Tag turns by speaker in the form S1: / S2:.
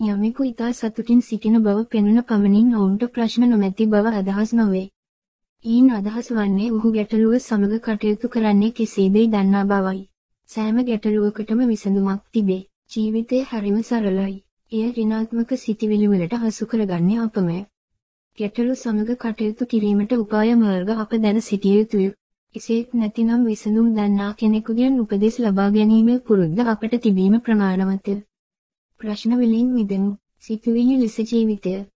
S1: යමෙකු ඊතා සතුටින් සිටින බව පෙනුන පමණින් ඔවුන්ට ප්‍රශ්න නොමැති බව අදහස් නොවේ. ඊන් අදහස් වන්නේ ඔහු ගැටලුව සමග කටයුතු කරන්නේ කෙසේදයි දන්නා බවයි. සෑම ගැටලුවකටම විසඳුමක් තිබේ. ජීවිතය හරිම සරලයි. එය ඍණාත්මක සිතිවිලි වලට හසු කරගන්නේ අපමය. ගැටලු සමග කටයුතු කිරීමට උපාය මාර්ග අප දැන සිටිය යුතුය. එසේත් නැතිනම් විසඳුම් දන්නා කෙනෙකුගෙන් උපදෙස් ලබා ගැනීමේ පුරුද්ද අපට තිබීම ප්‍රමාණවත්ය. ප්‍රශ්න වලින් මිදෙමු. සිතුවිලි ලෙස ජීවිතය